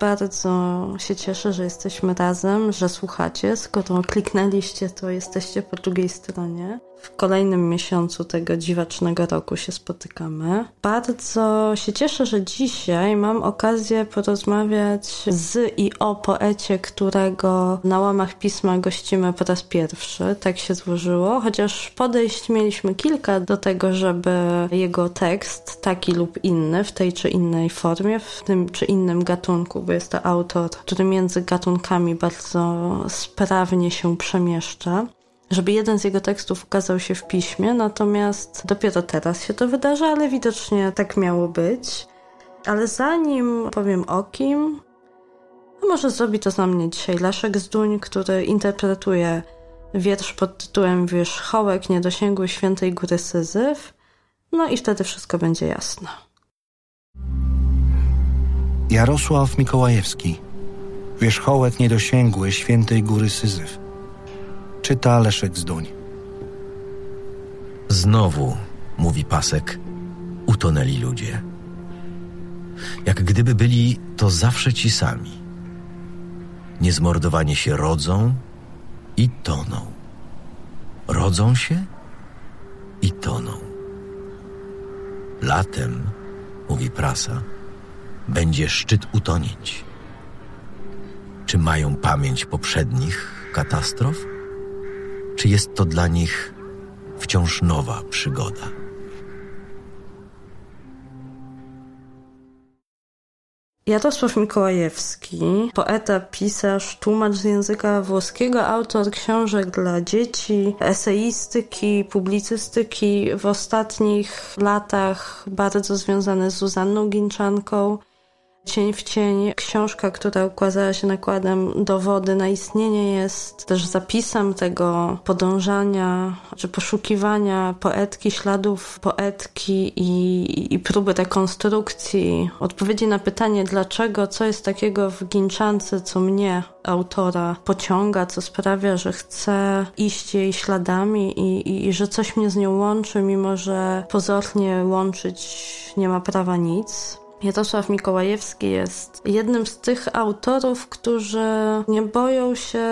Bardzo się cieszę, że jesteśmy razem, że słuchacie. Skoro kliknęliście, to jesteście po drugiej stronie. W kolejnym miesiącu tego dziwacznego roku się spotykamy. Bardzo się cieszę, że dzisiaj mam okazję porozmawiać z i o poecie, którego na łamach pisma gościmy po raz pierwszy. Tak się złożyło, chociaż podejść mieliśmy kilka do tego, żeby jego tekst, taki lub inny, w tej czy innej formie, w tym czy innym gatunku, bo jest to autor, który między gatunkami bardzo sprawnie się przemieszcza żeby jeden z jego tekstów ukazał się w piśmie, natomiast dopiero teraz się to wydarza, ale widocznie tak miało być. Ale zanim powiem o kim, a może zrobi to za mnie dzisiaj Leszek Zduń, który interpretuje wiersz pod tytułem Wierzchołek niedosięgły świętej góry Syzyf, no i wtedy wszystko będzie jasne. Jarosław Mikołajewski Wierzchołek niedosięgły świętej góry Syzyf Czyta Leszek Zduń. Znowu, mówi pasek, utonęli ludzie. Jak gdyby byli to zawsze ci sami. Niezmordowanie się rodzą i toną. Rodzą się i toną. Latem, mówi prasa, będzie szczyt utonięć. Czy mają pamięć poprzednich katastrof? czy jest to dla nich wciąż nowa przygoda. Jarosław Mikołajewski, poeta, pisarz, tłumacz z języka włoskiego, autor książek dla dzieci, eseistyki, publicystyki w ostatnich latach bardzo związane z Zuzanną Ginczanką. Cień w cień, książka, która ukazała się nakładem dowody na istnienie, jest też zapisem tego podążania czy poszukiwania poetki, śladów poetki i, i próby rekonstrukcji, odpowiedzi na pytanie, dlaczego, co jest takiego w Ginczance, co mnie, autora, pociąga, co sprawia, że chcę iść jej śladami i, i, i że coś mnie z nią łączy, mimo że pozornie łączyć nie ma prawa nic. Jarosław Mikołajewski jest jednym z tych autorów, którzy nie boją się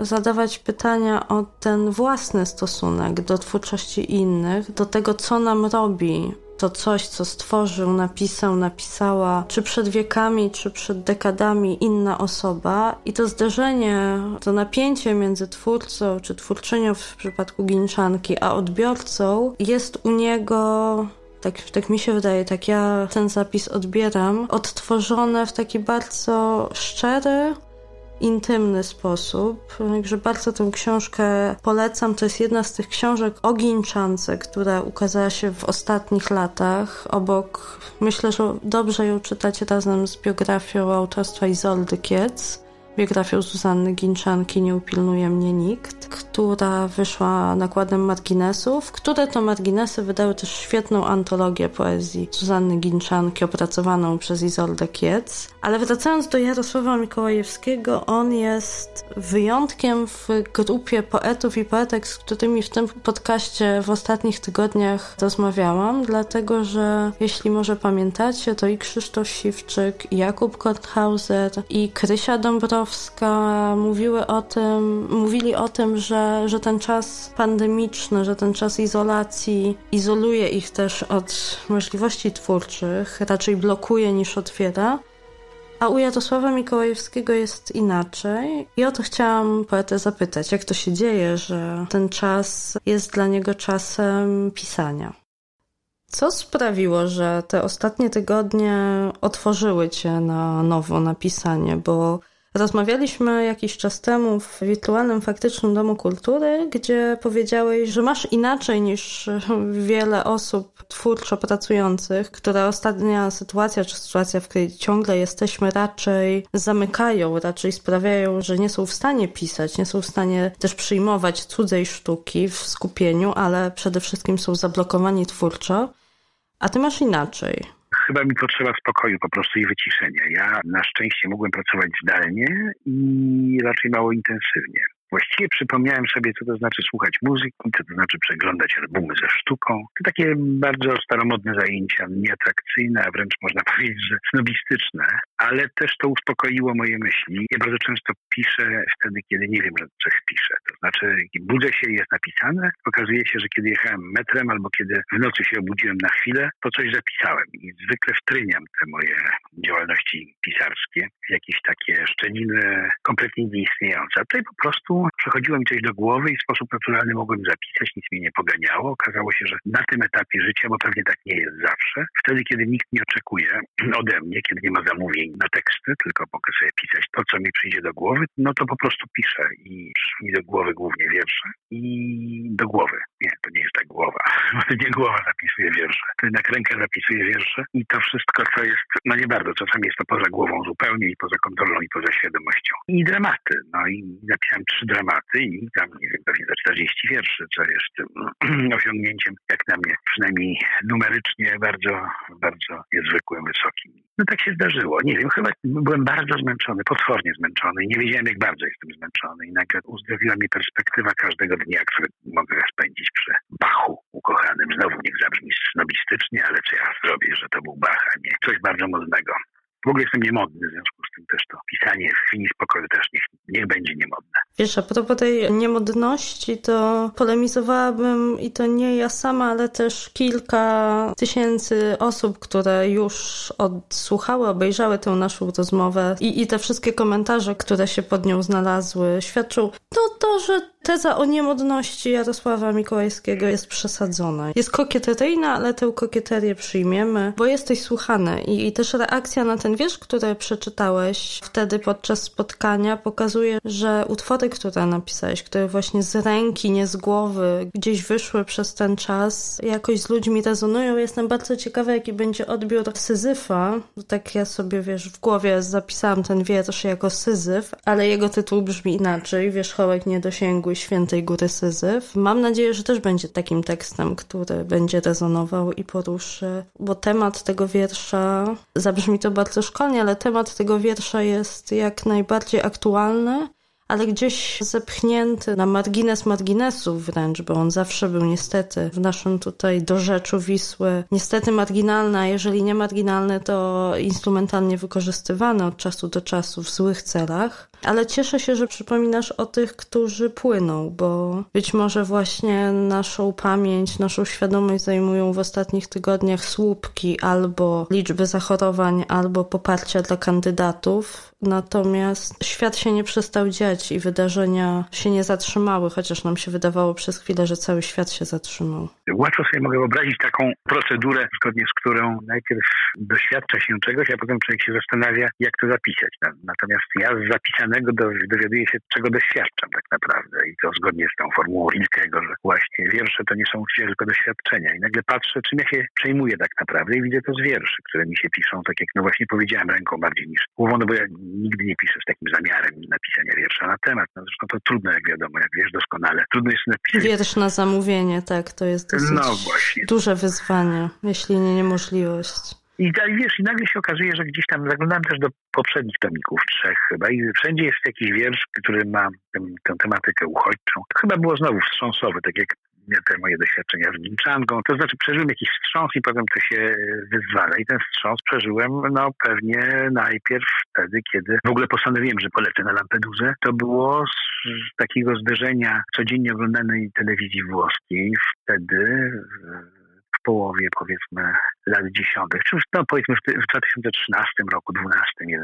zadawać pytania o ten własny stosunek do twórczości innych, do tego, co nam robi to coś, co stworzył, napisał, napisała, czy przed wiekami, czy przed dekadami inna osoba. I to zderzenie, to napięcie między twórcą, czy twórczynią w przypadku Ginczanki, a odbiorcą jest u niego tak, tak mi się wydaje, tak ja ten zapis odbieram, odtworzone w taki bardzo szczery, intymny sposób. Także bardzo tę książkę polecam. To jest jedna z tych książek o która ukazała się w ostatnich latach. Obok, myślę, że dobrze ją czytać razem z biografią autorstwa Izoldy Kiec biografią Zuzanny Ginczanki Nie upilnuje mnie nikt, która wyszła nakładem marginesów, które to marginesy wydały też świetną antologię poezji Zuzanny Ginczanki opracowaną przez Izoldę Kiec. Ale wracając do Jarosława Mikołajewskiego, on jest wyjątkiem w grupie poetów i poetek, z którymi w tym podcaście w ostatnich tygodniach rozmawiałam, dlatego że jeśli może pamiętacie, to i Krzysztof Siwczyk, i Jakub Korthauser, i Krysia Mówiły o tym, mówili o tym, że, że ten czas pandemiczny, że ten czas izolacji izoluje ich też od możliwości twórczych, raczej blokuje niż otwiera. A u Jarosława Mikołajewskiego jest inaczej. I o to chciałam poetę zapytać, jak to się dzieje, że ten czas jest dla niego czasem pisania. Co sprawiło, że te ostatnie tygodnie otworzyły cię na nowo na pisanie? Bo Rozmawialiśmy jakiś czas temu w wirtualnym faktycznym Domu Kultury, gdzie powiedziałeś, że masz inaczej niż wiele osób twórczo pracujących, które ostatnia sytuacja, czy sytuacja, w której ciągle jesteśmy, raczej zamykają, raczej sprawiają, że nie są w stanie pisać, nie są w stanie też przyjmować cudzej sztuki w skupieniu, ale przede wszystkim są zablokowani twórczo. A ty masz inaczej chyba mi potrzeba spokoju po prostu i wyciszenia. Ja na szczęście mogłem pracować zdalnie i raczej mało intensywnie. Właściwie przypomniałem sobie, co to znaczy słuchać muzyki, co to znaczy przeglądać albumy ze sztuką. To takie bardzo staromodne zajęcia, nieatrakcyjne, a wręcz można powiedzieć, że snobistyczne, ale też to uspokoiło moje myśli. Ja bardzo często piszę wtedy, kiedy nie wiem, że coś piszę. To znaczy, budzę się jest napisane. Okazuje się, że kiedy jechałem metrem albo kiedy w nocy się obudziłem na chwilę, to coś zapisałem i zwykle wtryniam te moje działalności pisarskie w jakieś takie szczeliny kompletnie nieistniejące. A tutaj po prostu przechodziło mi coś do głowy i w sposób naturalny mogłem zapisać, nic mnie nie poganiało. Okazało się, że na tym etapie życia, bo pewnie tak nie jest zawsze, wtedy, kiedy nikt nie oczekuje ode mnie, kiedy nie ma zamówień na teksty, tylko mogę sobie pisać to, co mi przyjdzie do głowy, no to po prostu piszę i mi do głowy głównie wiersze i do głowy. Nie, to nie jest tak głowa. nie głowa zapisuje wiersze. To jednak ręka zapisuje wiersze i to wszystko, co jest, no nie bardzo, czasami jest to poza głową zupełnie i poza kontrolą i poza świadomością. I dramaty. No i napisałem trzy dramaty i tam, nie wiem, pewnie za 40 wierszy, co jest osiągnięciem, jak na mnie, przynajmniej numerycznie bardzo, bardzo niezwykłym, wysokim. No tak się zdarzyło. Nie wiem, chyba byłem bardzo zmęczony, potwornie zmęczony i nie wiedziałem, jak bardzo jestem zmęczony. I nagle uzdrowiła mi perspektywa każdego dnia, który mogę spędzić przy Bachu ukochanym. Znowu niech zabrzmi snobistycznie, ale co ja zrobię, że to był Bach, a nie coś bardzo modnego. W ogóle jestem niemodny, w związku z tym też to pisanie w chwili spokoju też niech, niech będzie niemodne. Wiesz, a propos tej niemodności, to polemizowałabym i to nie ja sama, ale też kilka tysięcy osób, które już odsłuchały, obejrzały tę naszą rozmowę i, i te wszystkie komentarze, które się pod nią znalazły, świadczą to to, że teza o niemodności Jarosława Mikołajskiego jest przesadzona. Jest kokieteryjna, ale tę kokieterię przyjmiemy, bo jesteś słuchany i, i też reakcja na ten wiersz, który przeczytałeś wtedy podczas spotkania pokazuje, że utwory, które napisałeś, które właśnie z ręki, nie z głowy gdzieś wyszły przez ten czas, jakoś z ludźmi rezonują. Jestem bardzo ciekawa, jaki będzie odbiór Syzyfa. Tak ja sobie, wiesz, w głowie zapisałam ten wiersz jako Syzyf, ale jego tytuł brzmi inaczej. Wierzchołek niedosięgły świętej góry Syzyf. Mam nadzieję, że też będzie takim tekstem, który będzie rezonował i poruszy, bo temat tego wiersza, zabrzmi to bardzo szkolnie, ale temat tego wiersza jest jak najbardziej aktualny ale gdzieś zepchnięty na margines marginesów wręcz, bo on zawsze był niestety w naszym tutaj dorzeczu Wisły niestety marginalny, a jeżeli nie marginalny, to instrumentalnie wykorzystywany od czasu do czasu w złych celach. Ale cieszę się, że przypominasz o tych, którzy płyną, bo być może właśnie naszą pamięć, naszą świadomość zajmują w ostatnich tygodniach słupki albo liczby zachorowań, albo poparcia dla kandydatów. Natomiast świat się nie przestał dziać i wydarzenia się nie zatrzymały, chociaż nam się wydawało przez chwilę, że cały świat się zatrzymał. Łatwo sobie mogę wyobrazić taką procedurę, zgodnie z którą najpierw doświadcza się czegoś, a potem człowiek się zastanawia, jak to zapisać. Natomiast ja z zapisanego dowiaduję się, czego doświadczam tak naprawdę. I to zgodnie z tą formułą Rilkego, że właśnie wiersze to nie są tylko doświadczenia. I nagle patrzę, czym ja się przejmuję tak naprawdę i widzę to z wierszy, które mi się piszą, tak jak no właśnie powiedziałem, ręką bardziej niż głową, no bo ja nigdy nie piszę z takim zamiarem napisania wiersza na temat. No zresztą to trudno, jak wiadomo, jak wiesz doskonale. Trudno jest napisać. Wiersz na zamówienie, tak, to jest dosyć no duże wyzwanie, jeśli nie niemożliwość. I wiesz, i nagle się okazuje, że gdzieś tam zaglądałem też do poprzednich tomików, trzech chyba, i wszędzie jest jakiś wiersz, który ma tę, tematykę uchodźczą. Chyba było znowu wstrząsowy, tak jak te moje doświadczenia z Ginczangą. To znaczy przeżyłem jakiś wstrząs i potem to się wyzwala. I ten wstrząs przeżyłem no pewnie najpierw wtedy, kiedy w ogóle postanowiłem, że polecę na Lampedusę. To było z takiego zderzenia codziennie oglądanej telewizji włoskiej. Wtedy połowie powiedzmy lat dziesiątych, czy no powiedzmy w, w 2013 roku, 12, 11,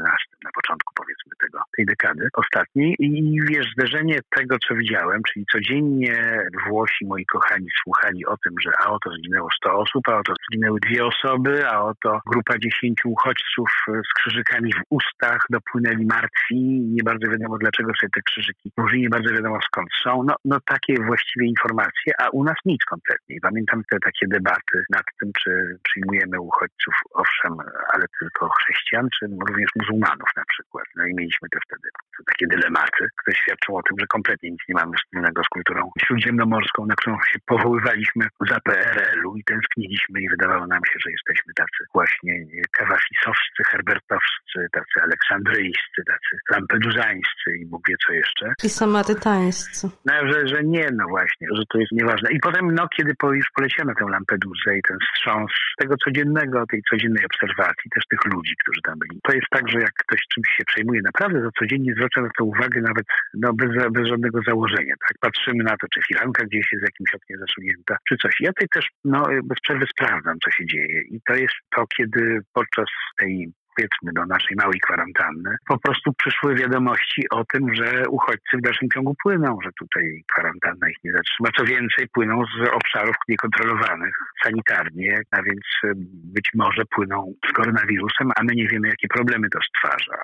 na początku tej dekady ostatniej i wiesz, zderzenie tego, co widziałem, czyli codziennie Włosi, moi kochani, słuchali o tym, że a oto zginęło 100 osób, a oto zginęły dwie osoby, a oto grupa 10 uchodźców z krzyżykami w ustach dopłynęli martwi, nie bardzo wiadomo dlaczego sobie te krzyżyki może nie bardzo wiadomo skąd są. No, no takie właściwie informacje, a u nas nic kompletnie. Pamiętam te takie debaty nad tym, czy przyjmujemy uchodźców, owszem, ale tylko chrześcijan, czy również muzułmanów na przykład. No i mieliśmy te wtedy takie dylematy, które świadczą o tym, że kompletnie nic nie mamy wspólnego z kulturą śródziemnomorską, na którą się powoływaliśmy za PRL-u i tęskniliśmy i wydawało nam się, że jesteśmy tacy właśnie kawafisowscy, herbertowscy, tacy aleksandryjscy, tacy lampeduzańscy i Bóg wie co jeszcze. I samarytańscy. No, że, że nie, no właśnie, że to jest nieważne. I potem, no, kiedy po, już poleciono tę Lampedusę i ten wstrząs tego codziennego, tej codziennej obserwacji, też tych ludzi, którzy tam byli. To jest tak, że jak ktoś czymś się przejmuje naprawdę, to codziennie zwraca na to uwagę nawet no, bez, bez żadnego założenia. Tak? Patrzymy na to, czy firanka gdzieś jest w jakimś oknie zasunięta, czy coś. Ja tutaj też no, bez przerwy sprawdzam, co się dzieje. I to jest to, kiedy podczas tej powiedzmy do naszej małej kwarantanny, po prostu przyszły wiadomości o tym, że uchodźcy w dalszym ciągu płyną, że tutaj kwarantanna ich nie zatrzyma. Co więcej, płyną z obszarów niekontrolowanych sanitarnie, a więc być może płyną z koronawirusem, a my nie wiemy, jakie problemy to stwarza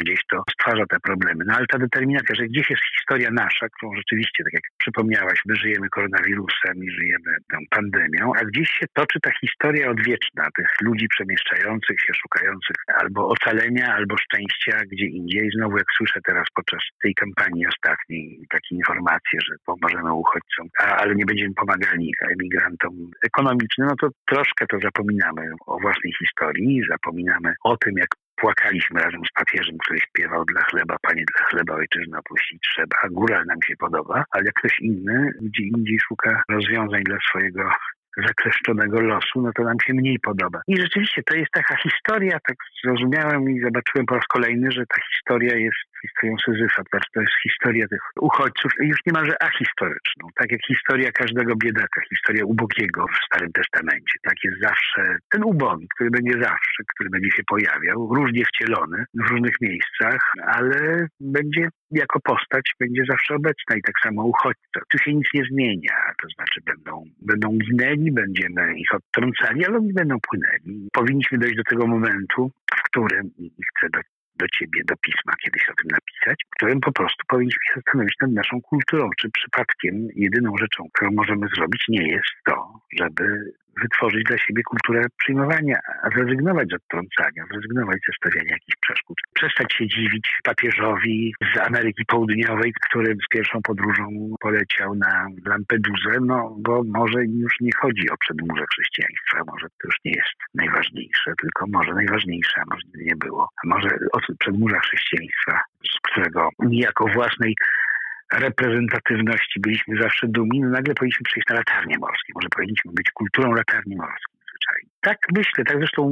gdzieś to stwarza te problemy. No ale ta determinacja, że gdzieś jest historia nasza, którą rzeczywiście, tak jak przypomniałaś, my żyjemy koronawirusem i żyjemy tą pandemią, a gdzieś się toczy ta historia odwieczna tych ludzi przemieszczających się, szukających albo ocalenia, albo szczęścia gdzie indziej. Znowu jak słyszę teraz podczas tej kampanii ostatniej takie informacje, że pomożemy uchodźcom, a, ale nie będziemy pomagali emigrantom ekonomicznym, no to troszkę to zapominamy o własnej historii, zapominamy o tym, jak płakaliśmy razem z papieżem, który śpiewał dla chleba, panie dla chleba ojczyzna opuścić trzeba. Góral nam się podoba, ale ktoś inny gdzie indziej szuka rozwiązań dla swojego zakleszczonego losu, no to nam się mniej podoba. I rzeczywiście to jest taka historia, tak zrozumiałem i zobaczyłem po raz kolejny, że ta historia jest historią Syzyfa, znaczy to jest historia tych uchodźców, już niemalże ahistoryczną, tak jak historia każdego biedaka, historia ubogiego w Starym Testamencie. Tak jest zawsze ten ubogi, który będzie zawsze, który będzie się pojawiał, różnie wcielony w różnych miejscach, ale będzie jako postać będzie zawsze obecna i tak samo uchodźca. Tu się nic nie zmienia, to znaczy będą, będą ginęli, będziemy ich odtrącali, ale oni będą płynęli. Powinniśmy dojść do tego momentu, w którym, i chcę do, do ciebie, do pisma kiedyś o tym napisać, w którym po prostu powinniśmy się zastanowić nad naszą kulturą, czy przypadkiem jedyną rzeczą, którą możemy zrobić, nie jest to, żeby wytworzyć dla siebie kulturę przyjmowania, zrezygnować z odtrącania, zrezygnować ze stawiania jakichś przeszkód. Przestać się dziwić papieżowi z Ameryki Południowej, który z pierwszą podróżą poleciał na Lampedusę, no bo może już nie chodzi o przedmurze chrześcijaństwa, może to już nie jest najważniejsze, tylko może najważniejsze, a może nie było. A może o przedmurza chrześcijaństwa, z którego niejako własnej reprezentatywności byliśmy zawsze dumni, no nagle powinniśmy przejść na latarnie morskie. Może powinniśmy być kulturą latarni morskiej zwyczajnie. Tak myślę, tak zresztą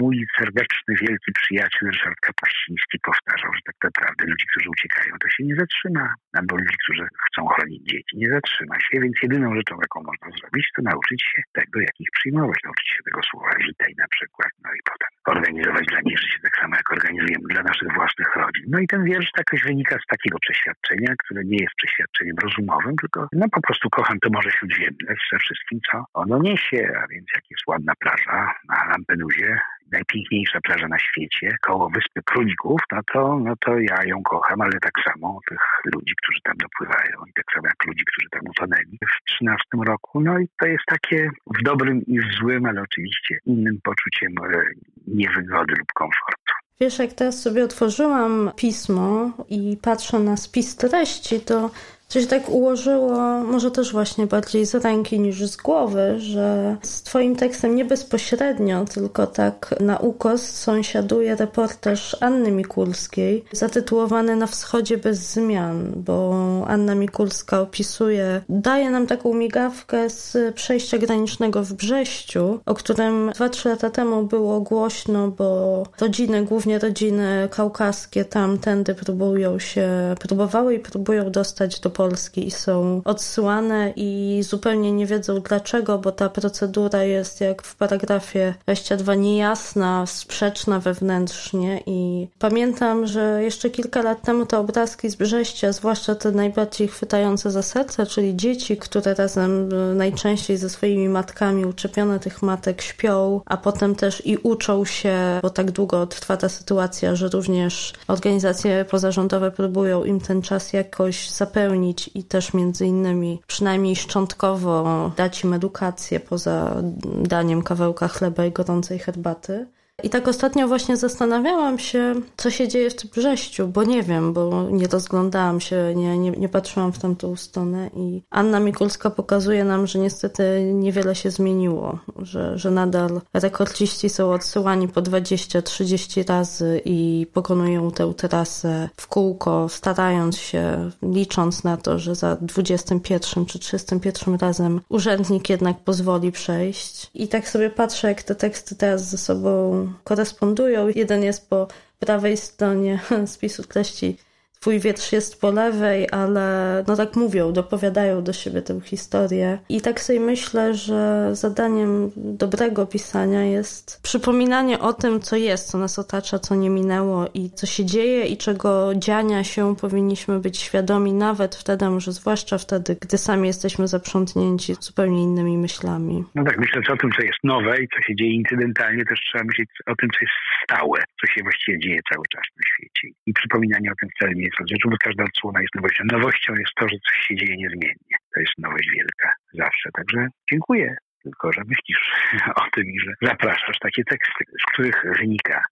mój serdeczny, wielki przyjaciel Ryszard Kapuściński powtarzał, że tak naprawdę ludzi, którzy uciekają, to się nie zatrzyma. Albo ludzi, którzy chcą chronić dzieci, nie zatrzyma się. Więc jedyną rzeczą, jaką można zrobić, to nauczyć się tego, jak ich przyjmować. Nauczyć się tego słowa witaj na przykład, no i potem organizować dla nich życie jak organizujemy dla naszych własnych rodzin. No i ten wiersz jakoś wynika z takiego przeświadczenia, które nie jest przeświadczeniem rozumowym, tylko no po prostu kocham to Morze Śródziemne ze wszystkim, co ono niesie, a więc jak jest ładna plaża na Lampedusie, najpiękniejsza plaża na świecie, koło Wyspy Królików, no to, no to ja ją kocham, ale tak samo tych ludzi, którzy tam dopływają i tak samo jak ludzi, którzy tam utonęli w 13 roku. No i to jest takie w dobrym i w złym, ale oczywiście innym poczuciem e, niewygody lub komfortu. Wiesz, jak teraz sobie otworzyłam pismo i patrzę na spis treści, to coś tak ułożyło, może też właśnie bardziej z ręki niż z głowy, że z Twoim tekstem nie bezpośrednio, tylko tak na ukos sąsiaduje reportaż Anny Mikulskiej, zatytułowany Na wschodzie bez zmian, bo Anna Mikulska opisuje, daje nam taką migawkę z przejścia granicznego w Brześciu, o którym 2-3 lata temu było głośno, bo rodziny, głównie rodziny kaukaskie tamtędy próbują się, próbowały i próbują dostać do Polski i są odsyłane i zupełnie nie wiedzą dlaczego, bo ta procedura jest jak w paragrafie 22 niejasna, sprzeczna wewnętrznie i pamiętam, że jeszcze kilka lat temu te obrazki z Brześcia, zwłaszcza te najbardziej chwytające za serce, czyli dzieci, które razem e, najczęściej ze swoimi matkami uczepione tych matek śpią, a potem też i uczą się, bo tak długo trwa ta sytuacja, że również organizacje pozarządowe próbują im ten czas jakoś zapełnić i też między innymi przynajmniej szczątkowo dać im edukację poza daniem kawałka chleba i gorącej herbaty. I tak ostatnio właśnie zastanawiałam się, co się dzieje w tym Brześciu, bo nie wiem, bo nie rozglądałam się, nie, nie, nie patrzyłam w tamtą stronę i Anna Mikulska pokazuje nam, że niestety niewiele się zmieniło, że, że nadal rekordziści są odsyłani po 20-30 razy i pokonują tę trasę w kółko, starając się, licząc na to, że za 21 czy 31 razem urzędnik jednak pozwoli przejść. I tak sobie patrzę, jak te teksty teraz ze sobą korespondują. Jeden jest po prawej stronie spisu treści twój wiersz jest po lewej, ale no tak mówią, dopowiadają do siebie tę historię. I tak sobie myślę, że zadaniem dobrego pisania jest przypominanie o tym, co jest, co nas otacza, co nie minęło i co się dzieje i czego dziania się powinniśmy być świadomi nawet wtedy, może zwłaszcza wtedy, gdy sami jesteśmy zaprzątnięci zupełnie innymi myślami. No tak, myślę, że o tym, co jest nowe i co się dzieje incydentalnie, też trzeba myśleć o tym, co jest stałe, co się właściwie dzieje cały czas na świecie. I przypominanie o tym wcale nie rzeczy, bo każda odsłona jest nowością. Nowością jest to, że coś się dzieje niezmiennie. To jest nowość wielka zawsze. Także dziękuję. Tylko, że myślisz o tym i że zapraszasz takie teksty, z których wynika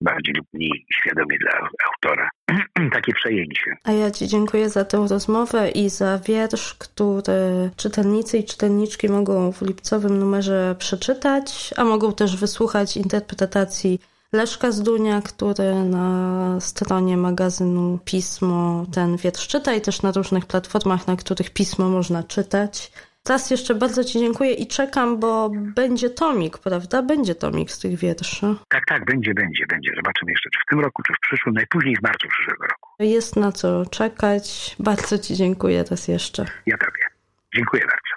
bardziej lub mniej świadomie dla autora takie przejęcie. A ja Ci dziękuję za tę rozmowę i za wiersz, który czytelnicy i czytelniczki mogą w lipcowym numerze przeczytać, a mogą też wysłuchać interpretacji Leszka Zdunia, który na stronie magazynu Pismo ten wiersz czyta i też na różnych platformach, na których pismo można czytać. Teraz jeszcze bardzo Ci dziękuję i czekam, bo będzie tomik, prawda? Będzie tomik z tych wierszy. Tak, tak, będzie, będzie, będzie. Zobaczymy jeszcze, czy w tym roku, czy w przyszłym, najpóźniej w marcu przyszłego roku. Jest na co czekać. Bardzo Ci dziękuję raz jeszcze. Ja Tobie. Dziękuję bardzo.